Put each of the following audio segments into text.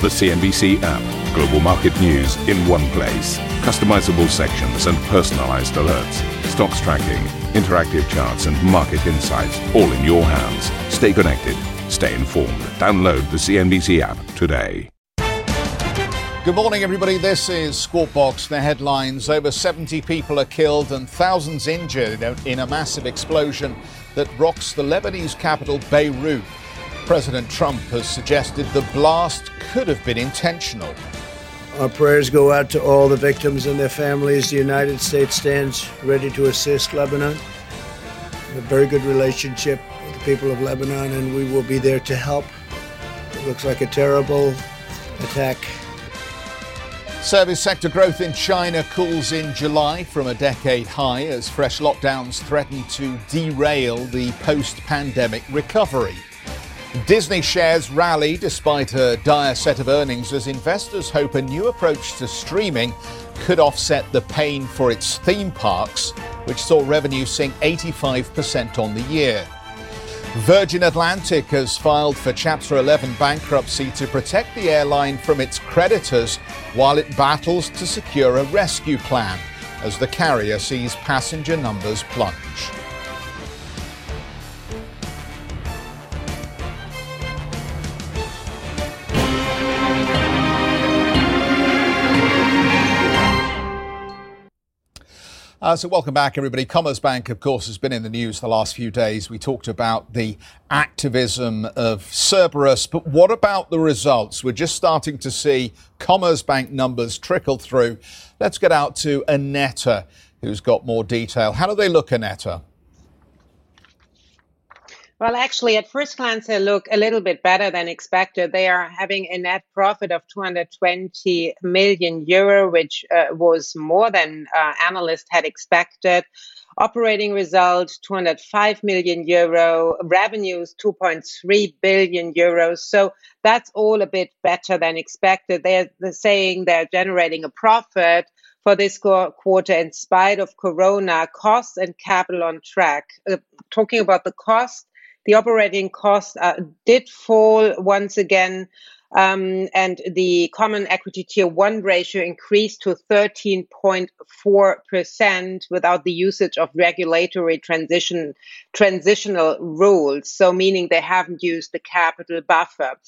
The CNBC app. Global market news in one place. Customizable sections and personalized alerts. Stocks tracking, interactive charts, and market insights all in your hands. Stay connected. Stay informed. Download the CNBC app today. Good morning, everybody. This is Squawk Box. The headlines Over 70 people are killed and thousands injured in a massive explosion that rocks the Lebanese capital, Beirut. President Trump has suggested the blast could have been intentional. Our prayers go out to all the victims and their families. The United States stands ready to assist Lebanon. A very good relationship with the people of Lebanon, and we will be there to help. It looks like a terrible attack. Service sector growth in China cools in July from a decade high as fresh lockdowns threaten to derail the post pandemic recovery. Disney shares rally despite a dire set of earnings as investors hope a new approach to streaming could offset the pain for its theme parks, which saw revenue sink 85% on the year. Virgin Atlantic has filed for Chapter 11 bankruptcy to protect the airline from its creditors while it battles to secure a rescue plan as the carrier sees passenger numbers plunge. Uh, so, welcome back, everybody. Commerzbank, of course, has been in the news the last few days. We talked about the activism of Cerberus, but what about the results? We're just starting to see Commerzbank numbers trickle through. Let's get out to Annette, who's got more detail. How do they look, Annette? Well, actually, at first glance, they look a little bit better than expected. They are having a net profit of 220 million euro, which uh, was more than uh, analysts had expected. Operating result 205 million euro, revenues 2.3 billion euros. So that's all a bit better than expected. They're, they're saying they're generating a profit for this quarter in spite of corona costs and capital on track. Uh, talking about the cost, the operating costs uh, did fall once again, um, and the common equity tier one ratio increased to 13.4% without the usage of regulatory transition transitional rules. So, meaning they haven't used the capital buffer.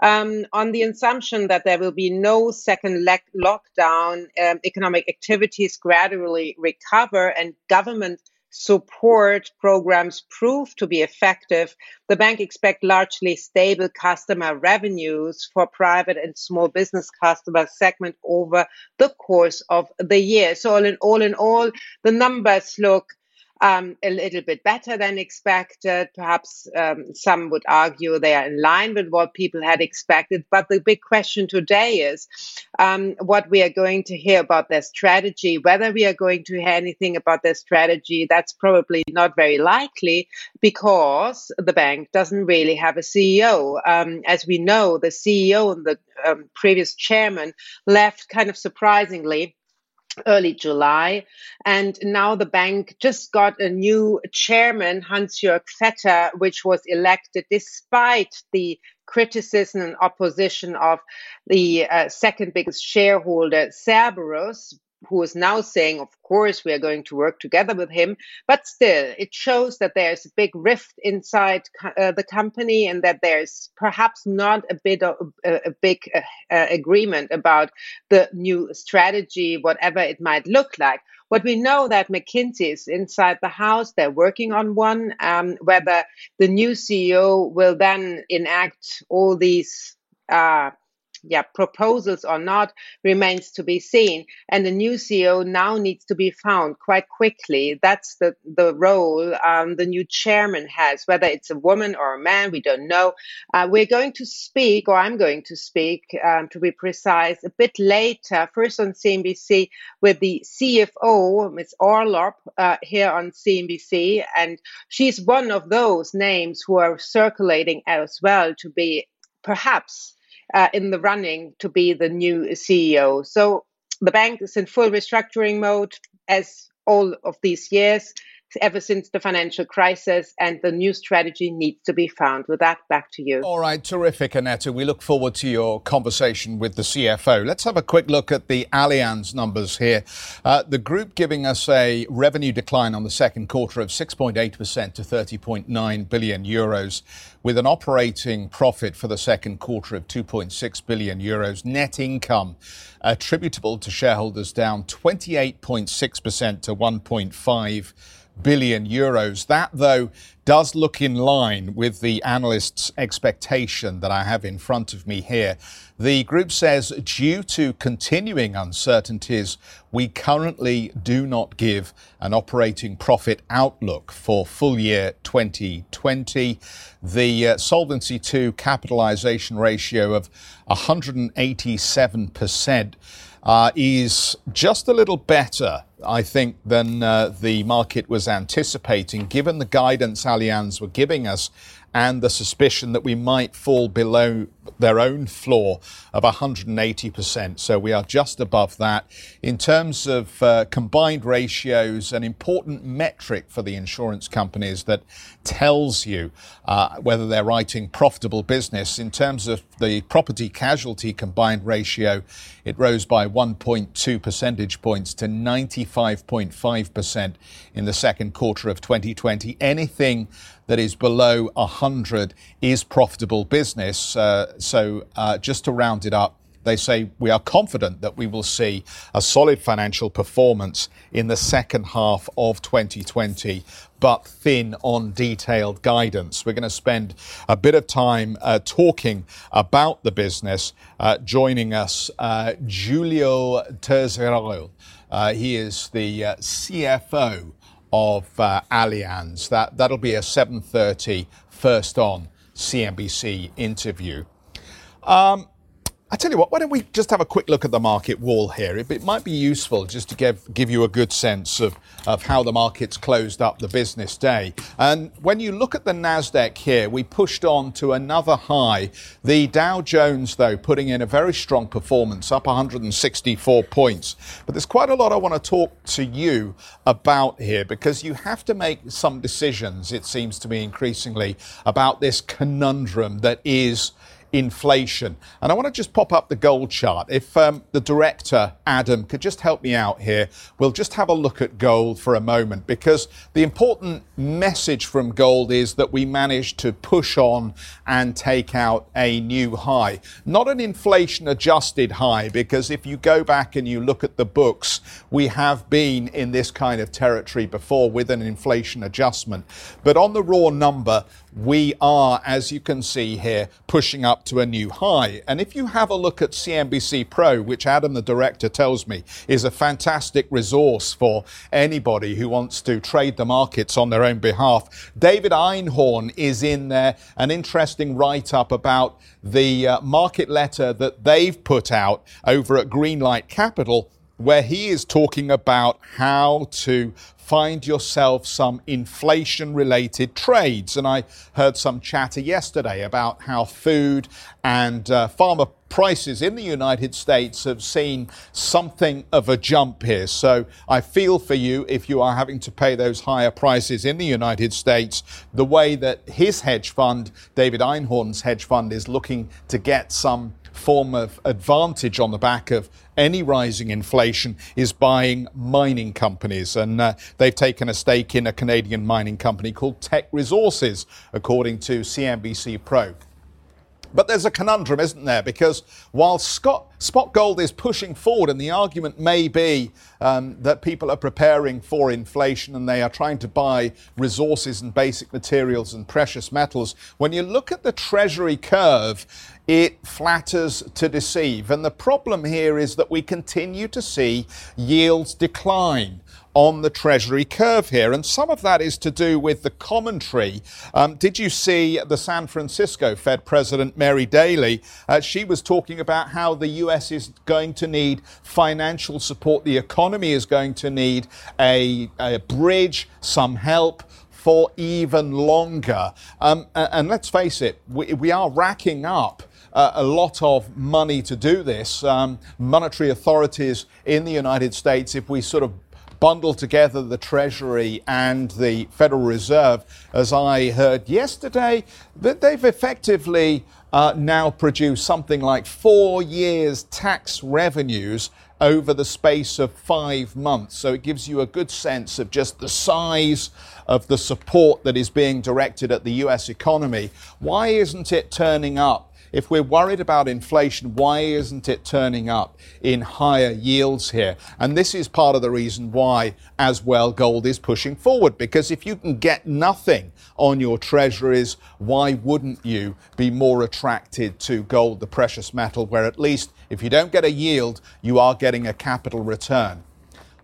Um, on the assumption that there will be no second le- lockdown, um, economic activities gradually recover and government support programs prove to be effective, the bank expects largely stable customer revenues for private and small business customer segment over the course of the year. So all in all, in all, the numbers look um, a little bit better than expected. Perhaps um, some would argue they are in line with what people had expected. But the big question today is um, what we are going to hear about their strategy. Whether we are going to hear anything about their strategy, that's probably not very likely because the bank doesn't really have a CEO. Um, as we know, the CEO and the um, previous chairman left kind of surprisingly early July. And now the bank just got a new chairman, Hans-Jörg Vetter, which was elected despite the criticism and opposition of the uh, second biggest shareholder, Cerberus, who is now saying, of course, we are going to work together with him. But still, it shows that there's a big rift inside uh, the company and that there's perhaps not a bit of a, a big uh, uh, agreement about the new strategy, whatever it might look like. What we know that McKinsey is inside the house, they're working on one. Um, whether the new CEO will then enact all these uh, yeah, proposals or not remains to be seen. And the new CEO now needs to be found quite quickly. That's the, the role um, the new chairman has, whether it's a woman or a man, we don't know. Uh, we're going to speak, or I'm going to speak, um, to be precise, a bit later, first on CNBC with the CFO, Ms. Orlopp, uh, here on CNBC. And she's one of those names who are circulating as well to be perhaps uh, in the running to be the new CEO. So the bank is in full restructuring mode as all of these years. Ever since the financial crisis, and the new strategy needs to be found. With that, back to you. All right, terrific, Annette. We look forward to your conversation with the CFO. Let's have a quick look at the Allianz numbers here. Uh, the group giving us a revenue decline on the second quarter of 6.8% to 30.9 billion euros, with an operating profit for the second quarter of 2.6 billion euros. Net income attributable to shareholders down 28.6% to 1.5 billion euros. That, though, does look in line with the analyst's expectation that I have in front of me here. The group says, due to continuing uncertainties, we currently do not give an operating profit outlook for full year 2020. The uh, Solvency II capitalization ratio of 187% uh, is just a little better, I think, than uh, the market was anticipating, given the guidance Allianz were giving us and the suspicion that we might fall below their own floor of 180%. So we are just above that. In terms of uh, combined ratios, an important metric for the insurance companies that tells you uh, whether they're writing profitable business. In terms of the property casualty combined ratio, it rose by 1.2 percentage points to 95.5% in the second quarter of 2020. Anything that is below 100 is profitable business. Uh, so uh, just to round it up, they say we are confident that we will see a solid financial performance in the second half of 2020, but thin on detailed guidance. We're going to spend a bit of time uh, talking about the business. Uh, joining us, uh, Giulio. Uh, he is the uh, CFO of uh, Allianz. That that'll be a 7:30 first on CNBC interview. Um, I tell you what, why don't we just have a quick look at the market wall here? It, it, might be useful just to give, give you a good sense of, of how the markets closed up the business day. And when you look at the NASDAQ here, we pushed on to another high. The Dow Jones, though, putting in a very strong performance, up 164 points. But there's quite a lot I want to talk to you about here because you have to make some decisions, it seems to me increasingly, about this conundrum that is inflation. And I want to just pop up the gold chart. If um, the director, Adam, could just help me out here, we'll just have a look at gold for a moment because the important message from gold is that we managed to push on and take out a new high. Not an inflation adjusted high, because if you go back and you look at the books, we have been in this kind of territory before with an inflation adjustment. But on the raw number, we are, as you can see here, pushing up to a new high. And if you have a look at CNBC Pro, which Adam, the director, tells me is a fantastic resource for anybody who wants to trade the markets on their own behalf, David Einhorn is in there, an interesting write up about the uh, market letter that they've put out over at Greenlight Capital where he is talking about how to find yourself some inflation related trades. And I heard some chatter yesterday about how food and uh, pharma prices in the United States have seen something of a jump here. So I feel for you if you are having to pay those higher prices in the United States, the way that his hedge fund, David Einhorn's hedge fund, is looking to get some form of advantage on the back of any rising inflation is buying mining companies. And uh, they've taken a stake in a Canadian mining company called Teck Resources, according to CNBC Pro. But there's a conundrum, isn't there? Because while Scott, spot gold is pushing forward, and the argument may be um, that people are preparing for inflation and they are trying to buy resources and basic materials and precious metals, when you look at the Treasury curve, it flatters to deceive. And the problem here is that we continue to see yields decline on the Treasury curve here. And some of that is to do with the commentary. Um, did you see the San Francisco Fed President Mary Daly? Uh, she was talking about how the US is going to need financial support, the economy is going to need a, a bridge, some help for even longer. Um, and, let's face it, we, we are racking up uh, a lot of money to do this. Um, monetary authorities in the United States, if we sort of bundle together the Treasury and the Federal Reserve, as I heard yesterday, that they've effectively uh, now produced something like four years' tax revenues over the space of five months. So it gives you a good sense of just the size of the support that is being directed at the US economy. Why isn't it turning up? If we're worried about inflation, why isn't it turning up in higher yields here? And this is part of the reason why, as well, gold is pushing forward. Because if you can get nothing on your treasuries, why wouldn't you be more attracted to gold, the precious metal, where at least if you don't get a yield, you are getting a capital return?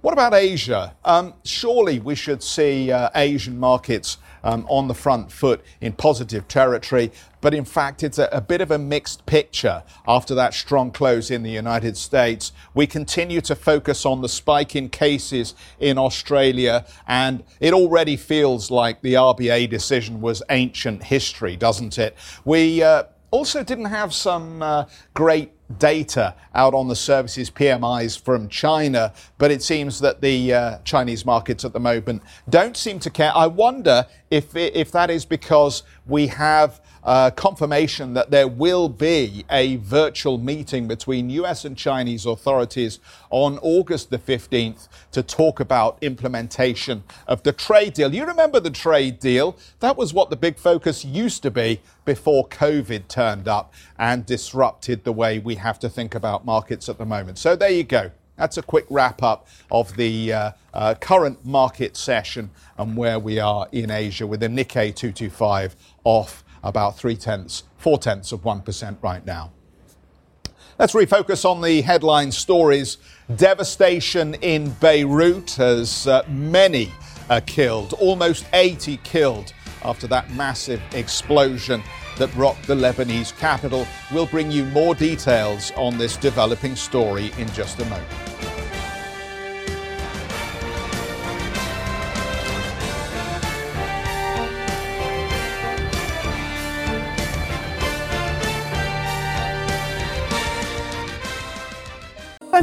What about Asia? Um, surely we should see uh, Asian markets um, on the front foot in positive territory. But in fact, it's a, a, bit of a mixed picture after that strong close in the United States. We continue to focus on the spike in cases in Australia, and it already feels like the RBA decision was ancient history, doesn't it? We uh, also didn't have some uh, great data out on the services PMIs from China, but it seems that the uh, Chinese markets at the moment don't seem to care. I wonder if if that is because we have uh, confirmation that there will be a virtual meeting between US and Chinese authorities on August the 15th to talk about implementation of the trade deal. You remember the trade deal? That was what the big focus used to be before COVID turned up and disrupted the way we have to think about markets at the moment. So there you go. That's a quick wrap up of the uh, uh, current market session and where we are in Asia with the Nikkei 225 off about three tenths, four tenths of 1% right now. Let's refocus on the headline stories. Devastation in Beirut as uh, many are killed, almost 80 killed after that massive explosion that rocked the Lebanese capital. We'll bring you more details on this developing story in just a moment.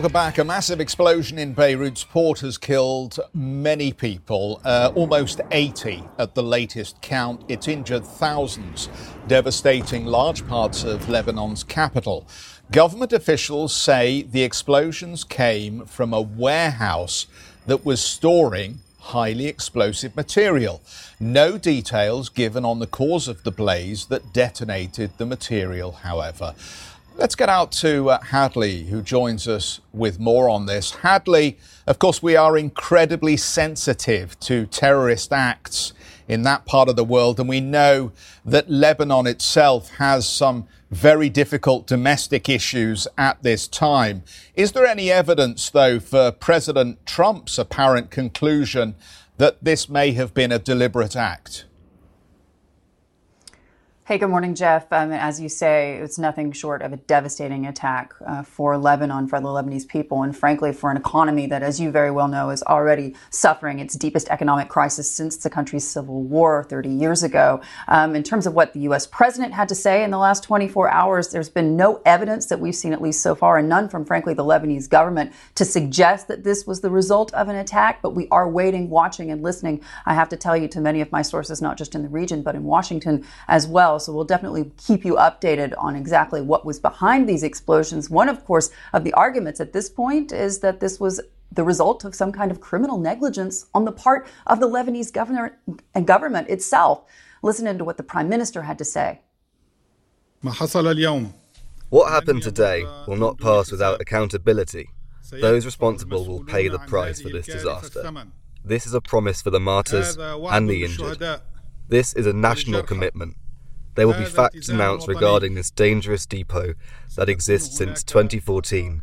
Welcome back. A massive explosion in Beirut's port has killed many people, uh, almost 80 at the latest count. It's injured thousands, devastating large parts of Lebanon's capital. Government officials say the explosions came from a warehouse that was storing highly explosive material. No details given on the cause of the blaze that detonated the material, however. Let's get out to uh, Hadley, who joins us with more on this. Hadley, of course, we are incredibly sensitive to terrorist acts in that part of the world, and we know that Lebanon itself has some very difficult domestic issues at this time. Is there any evidence, though, for President Trump's apparent conclusion that this may have been a deliberate act? Hey, good morning, Geoff. Um, as you say, it's nothing short of a devastating attack uh, for Lebanon, for the Lebanese people, and frankly, for an economy that, as you very well know, is already suffering its deepest economic crisis since the country's civil war 30 years ago. Um, in terms of what the U.S. president had to say in the last 24 hours, there's been no evidence that we've seen, at least so far, and none from, frankly, the Lebanese government to suggest that this was the result of an attack. But we are waiting, watching, and listening. I have to tell you to many of my sources, not just in the region, but in Washington as well. So we'll definitely keep you updated on exactly what was behind these explosions. One, of course, of the arguments at this point is that this was the result of some kind of criminal negligence on the part of the Lebanese governor and government itself. Listen into what the prime minister had to say. What happened today will not pass without accountability. Those responsible will pay the price for this disaster. This is a promise for the martyrs and the injured. This is a national commitment. There will be facts announced regarding this dangerous depot that exists since 2014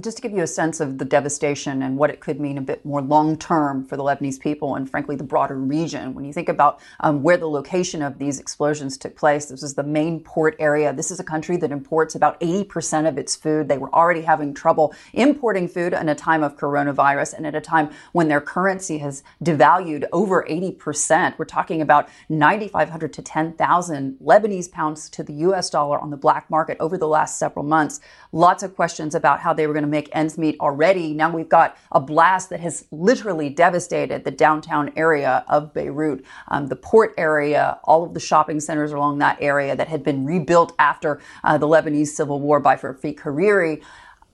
just to give you a sense of the devastation and what it could mean a bit more long term for the Lebanese people and, frankly, the broader region. When you think about um, where the location of these explosions took place, this is the main port area. This is a country that imports about 80% of its food. They were already having trouble importing food in a time of coronavirus and at a time when their currency has devalued over 80%. We're talking about 9,500 to 10,000 Lebanese pounds to the US dollar on the black market over the last several months. Lots of questions about how they were going to make ends meet already. Now we've got a blast that has literally devastated the downtown area of Beirut, um, the port area, all of the shopping centers along that area that had been rebuilt after uh, the Lebanese civil war by Rafiq Hariri.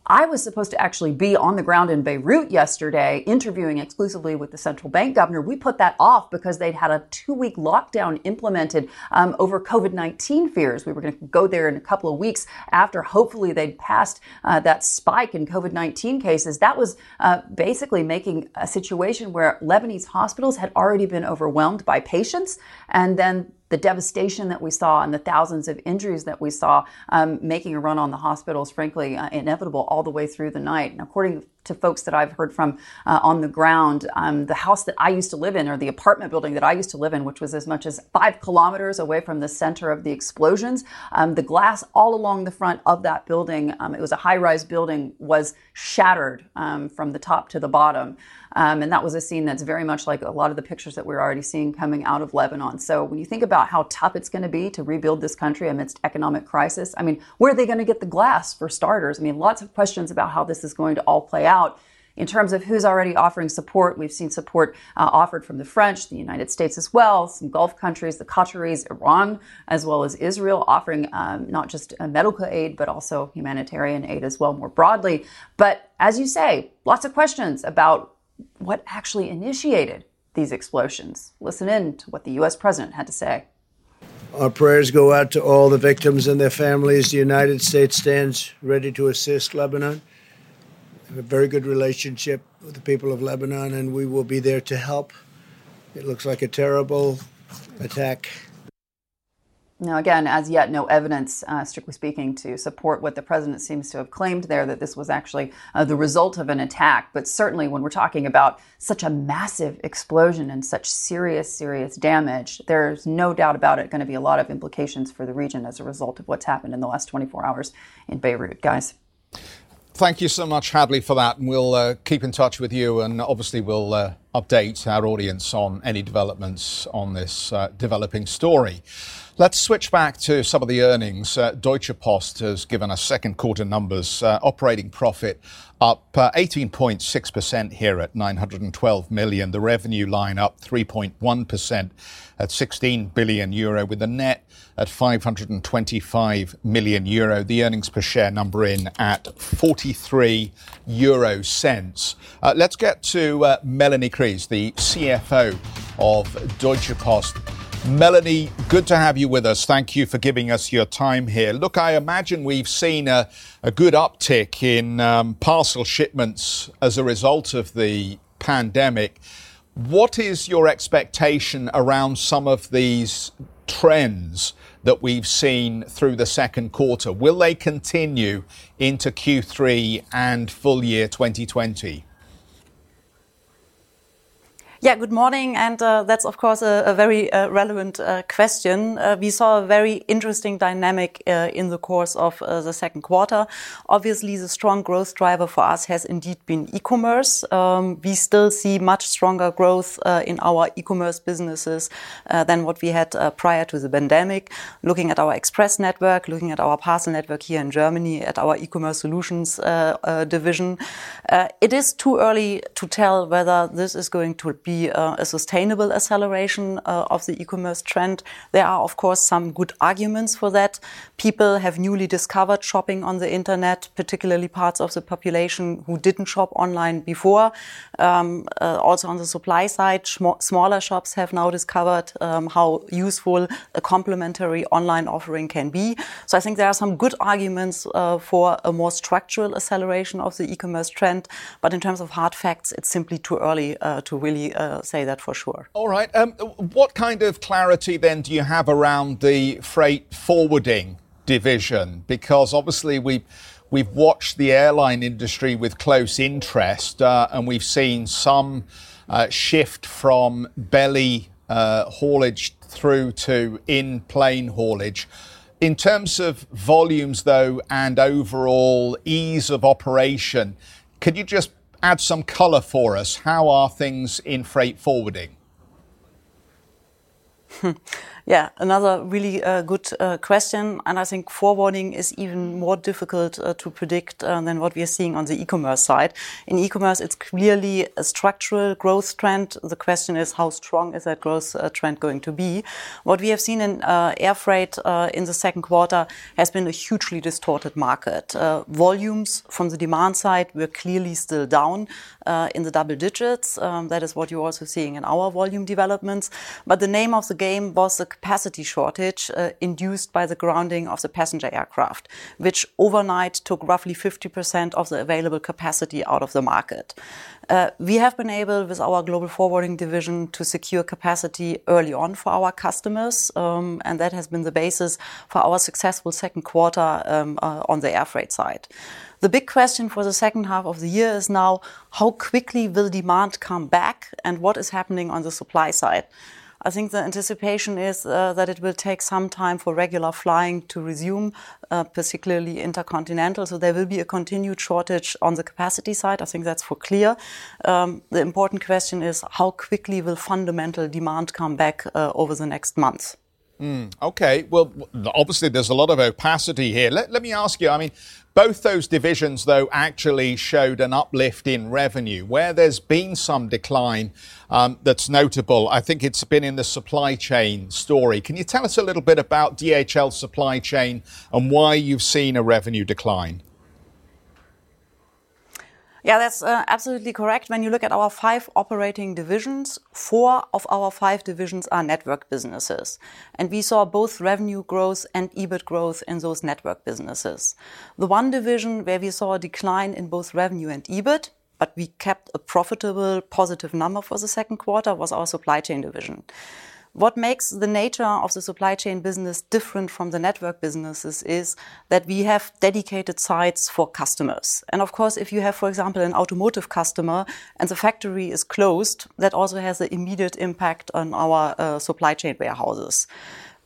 I was supposed to actually be on the ground in Beirut yesterday interviewing exclusively with the central bank governor. We put that off because they'd had a two week lockdown implemented um, over COVID 19 fears. We were going to go there in a couple of weeks after hopefully they'd passed uh, that spike in COVID 19 cases. That was uh, basically making a situation where Lebanese hospitals had already been overwhelmed by patients and then the devastation that we saw and the thousands of injuries that we saw um, making a run on the hospitals, frankly, uh, inevitable all the way through the night. And according to folks that I've heard from uh, on the ground, um, the house that I used to live in, or the apartment building that I used to live in, which was as much as five kilometers away from the center of the explosions, um, the glass all along the front of that building, um, it was a high rise building, was shattered um, from the top to the bottom. Um, and that was a scene that's very much like a lot of the pictures that we're already seeing coming out of Lebanon. So when you think about how tough it's going to be to rebuild this country amidst economic crisis, I mean, where are they going to get the glass for starters? I mean, lots of questions about how this is going to all play out. In terms of who's already offering support, we've seen support uh, offered from the French, the United States as well, some Gulf countries, the Qataris, Iran, as well as Israel, offering um, not just medical aid, but also humanitarian aid as well, more broadly. But as you say, lots of questions about what actually initiated these explosions. Listen in to what the U.S. president had to say. Our prayers go out to all the victims and their families. The United States stands ready to assist Lebanon. We have a very good relationship with the people of Lebanon, and we will be there to help. It looks like a terrible attack now, again, as yet, no evidence, uh, strictly speaking, to support what the president seems to have claimed there that this was actually uh, the result of an attack. But certainly, when we're talking about such a massive explosion and such serious, serious damage, there's no doubt about it going to be a lot of implications for the region as a result of what's happened in the last 24 hours in Beirut. Guys. Thank you so much, Hadley, for that. And we'll uh, keep in touch with you. And obviously, we'll uh, update our audience on any developments on this uh, developing story. Let's switch back to some of the earnings. Uh, Deutsche Post has given us second quarter numbers. Uh, operating profit up 18.6% uh, here at 912 million. The revenue line up 3.1% at 16 billion euro, with the net at 525 million euro. The earnings per share number in at 43 euro cents. Uh, let's get to uh, Melanie Kreis, the CFO of Deutsche Post. Melanie, good to have you with us. Thank you for giving us your time here. Look, I imagine we've seen a, a good uptick in um, parcel shipments as a result of the pandemic. What is your expectation around some of these trends that we've seen through the second quarter? Will they continue into Q3 and full year 2020? Yeah, good morning. And uh, that's, of course, a, a very uh, relevant uh, question. Uh, we saw a very interesting dynamic uh, in the course of uh, the second quarter. Obviously, the strong growth driver for us has indeed been e-commerce. Um, we still see much stronger growth in our e-commerce businesses than what we had prior to the pandemic. Looking at our express network, looking at our parcel network here in Germany, at our e-commerce solutions division, it is too early to tell whether this is going to be uh, a sustainable acceleration uh, of the e-commerce trend. There are, of course, some good arguments for that. People have newly discovered shopping on the internet, particularly parts of the population who didn't shop online before. Um, uh, also on the supply side, smaller shops have now discovered um, how useful a complementary online offering can be. So I think there are some good arguments uh, for a more structural acceleration of the e-commerce trend. But in terms of hard facts, it's simply too early uh, to really uh, say that for sure. All right. Um, what kind of clarity then do you have around the freight forwarding division? Because obviously we we've watched the airline industry with close interest, uh, and we've seen some uh, shift from belly uh, haulage through to in plane haulage. In terms of volumes, though, and overall ease of operation, could you just add some color for us? How are things in freight forwarding? Yeah, another really uh, good uh, question. And I think forwarding is even more difficult uh, to predict than what we are seeing on the e-commerce side. In e-commerce, it's clearly a structural growth trend. The question is, how strong is that growth trend going to be? What we have seen in air freight in the second quarter has been a hugely distorted market. volumes from the demand side were clearly still down in the double digits. Um, that is what you're also seeing in our volume developments. But the name of the game was the capacity shortage uh, induced by the grounding of the passenger aircraft, which overnight took roughly 50% of the available capacity out of the market. Uh, we have been able, with our global forwarding division, to secure capacity early on for our customers, um, and that has been the basis for our successful second quarter um, uh, on the air freight side. The big question for the second half of the year is now how quickly will demand come back and what is happening on the supply side. I think the anticipation is uh, that it will take some time for regular flying to resume, uh, particularly intercontinental. So there will be a continued shortage on the capacity side. I think that's for clear. Um, the important question is how quickly will fundamental demand come back uh, over the next months? Mm, okay. Well, obviously, there's a lot of opacity here. Let, let me ask you I mean, both those divisions, though, actually showed an uplift in revenue. Where there's been some decline um, that's notable, I think it's been in the supply chain story. Can you tell us a little bit about DHL supply chain and why you've seen a revenue decline? Yeah, that's uh, absolutely correct. When you look at our five operating divisions, four of our five divisions are network businesses. And we saw both revenue growth and EBIT growth in those network businesses. The one division where we saw a decline in both revenue and EBIT, but we kept a profitable positive number for the second quarter was our supply chain division. What makes the nature of the supply chain business different from the network businesses is that we have dedicated sites for customers. And of course, if you have, for example, an automotive customer and the factory is closed, that also has an immediate impact on our uh, supply chain warehouses.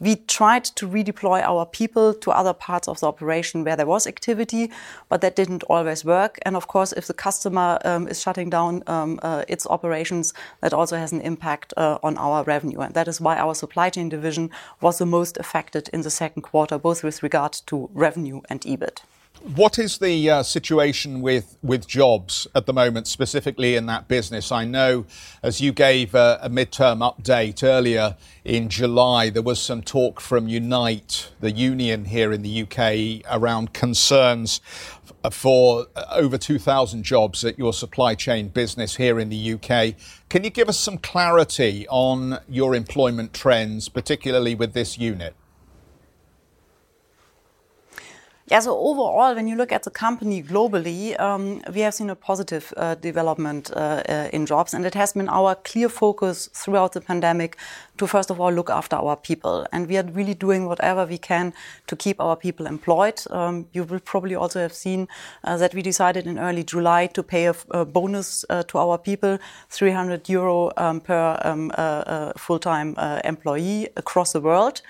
We tried to redeploy our people to other parts of the operation where there was activity, but that didn't always work. And of course, if the customer um, is shutting down um, uh, its operations, that also has an impact uh, on our revenue. And that is why our supply chain division was the most affected in the second quarter, both with regard to revenue and EBIT. What is the uh, situation with, with jobs at the moment, specifically in that business? I know, as you gave a, a midterm update earlier in July, there was some talk from Unite, the union here in the UK, around concerns for over 2,000 jobs at your supply chain business here in the UK. Can you give us some clarity on your employment trends, particularly with this unit? Yeah, so overall, when you look at the company globally, um, we have seen a positive uh, development uh, uh, in jobs, and it has been our clear focus throughout the pandemic to first of all look after our people, and we are really doing whatever we can to keep our people employed. Um, you will probably also have seen uh, that we decided in early July to pay a, bonus uh, to our people, 300 euro um, per um, uh, full-time employee across the world.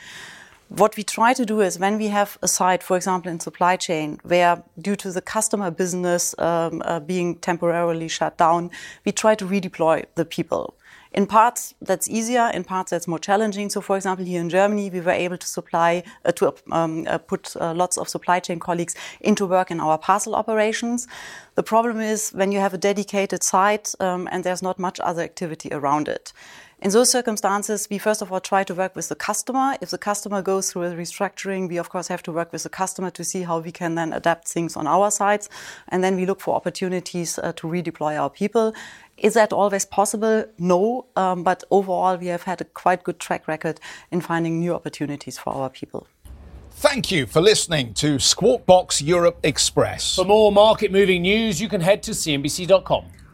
What we try to do is when we have a site, for example, in supply chain, where due to the customer business um, uh, being temporarily shut down, we try to redeploy the people. In parts, that's easier. In parts, that's more challenging. So, for example, here in Germany, we were able to supply, uh, to um, uh, put uh, lots of supply chain colleagues into work in our parcel operations. The problem is when you have a dedicated site um, and there's not much other activity around it. In those circumstances, we first of all try to work with the customer. If the customer goes through a restructuring, we of course have to work with the customer to see how we can then adapt things on our sides. And then we look for opportunities uh, to redeploy our people. Is that always possible? No. Um, but overall, we have had a quite good track record in finding new opportunities for our people. Thank you for listening to Squawk Box Europe Express. For more market moving news, you can head to CNBC.com.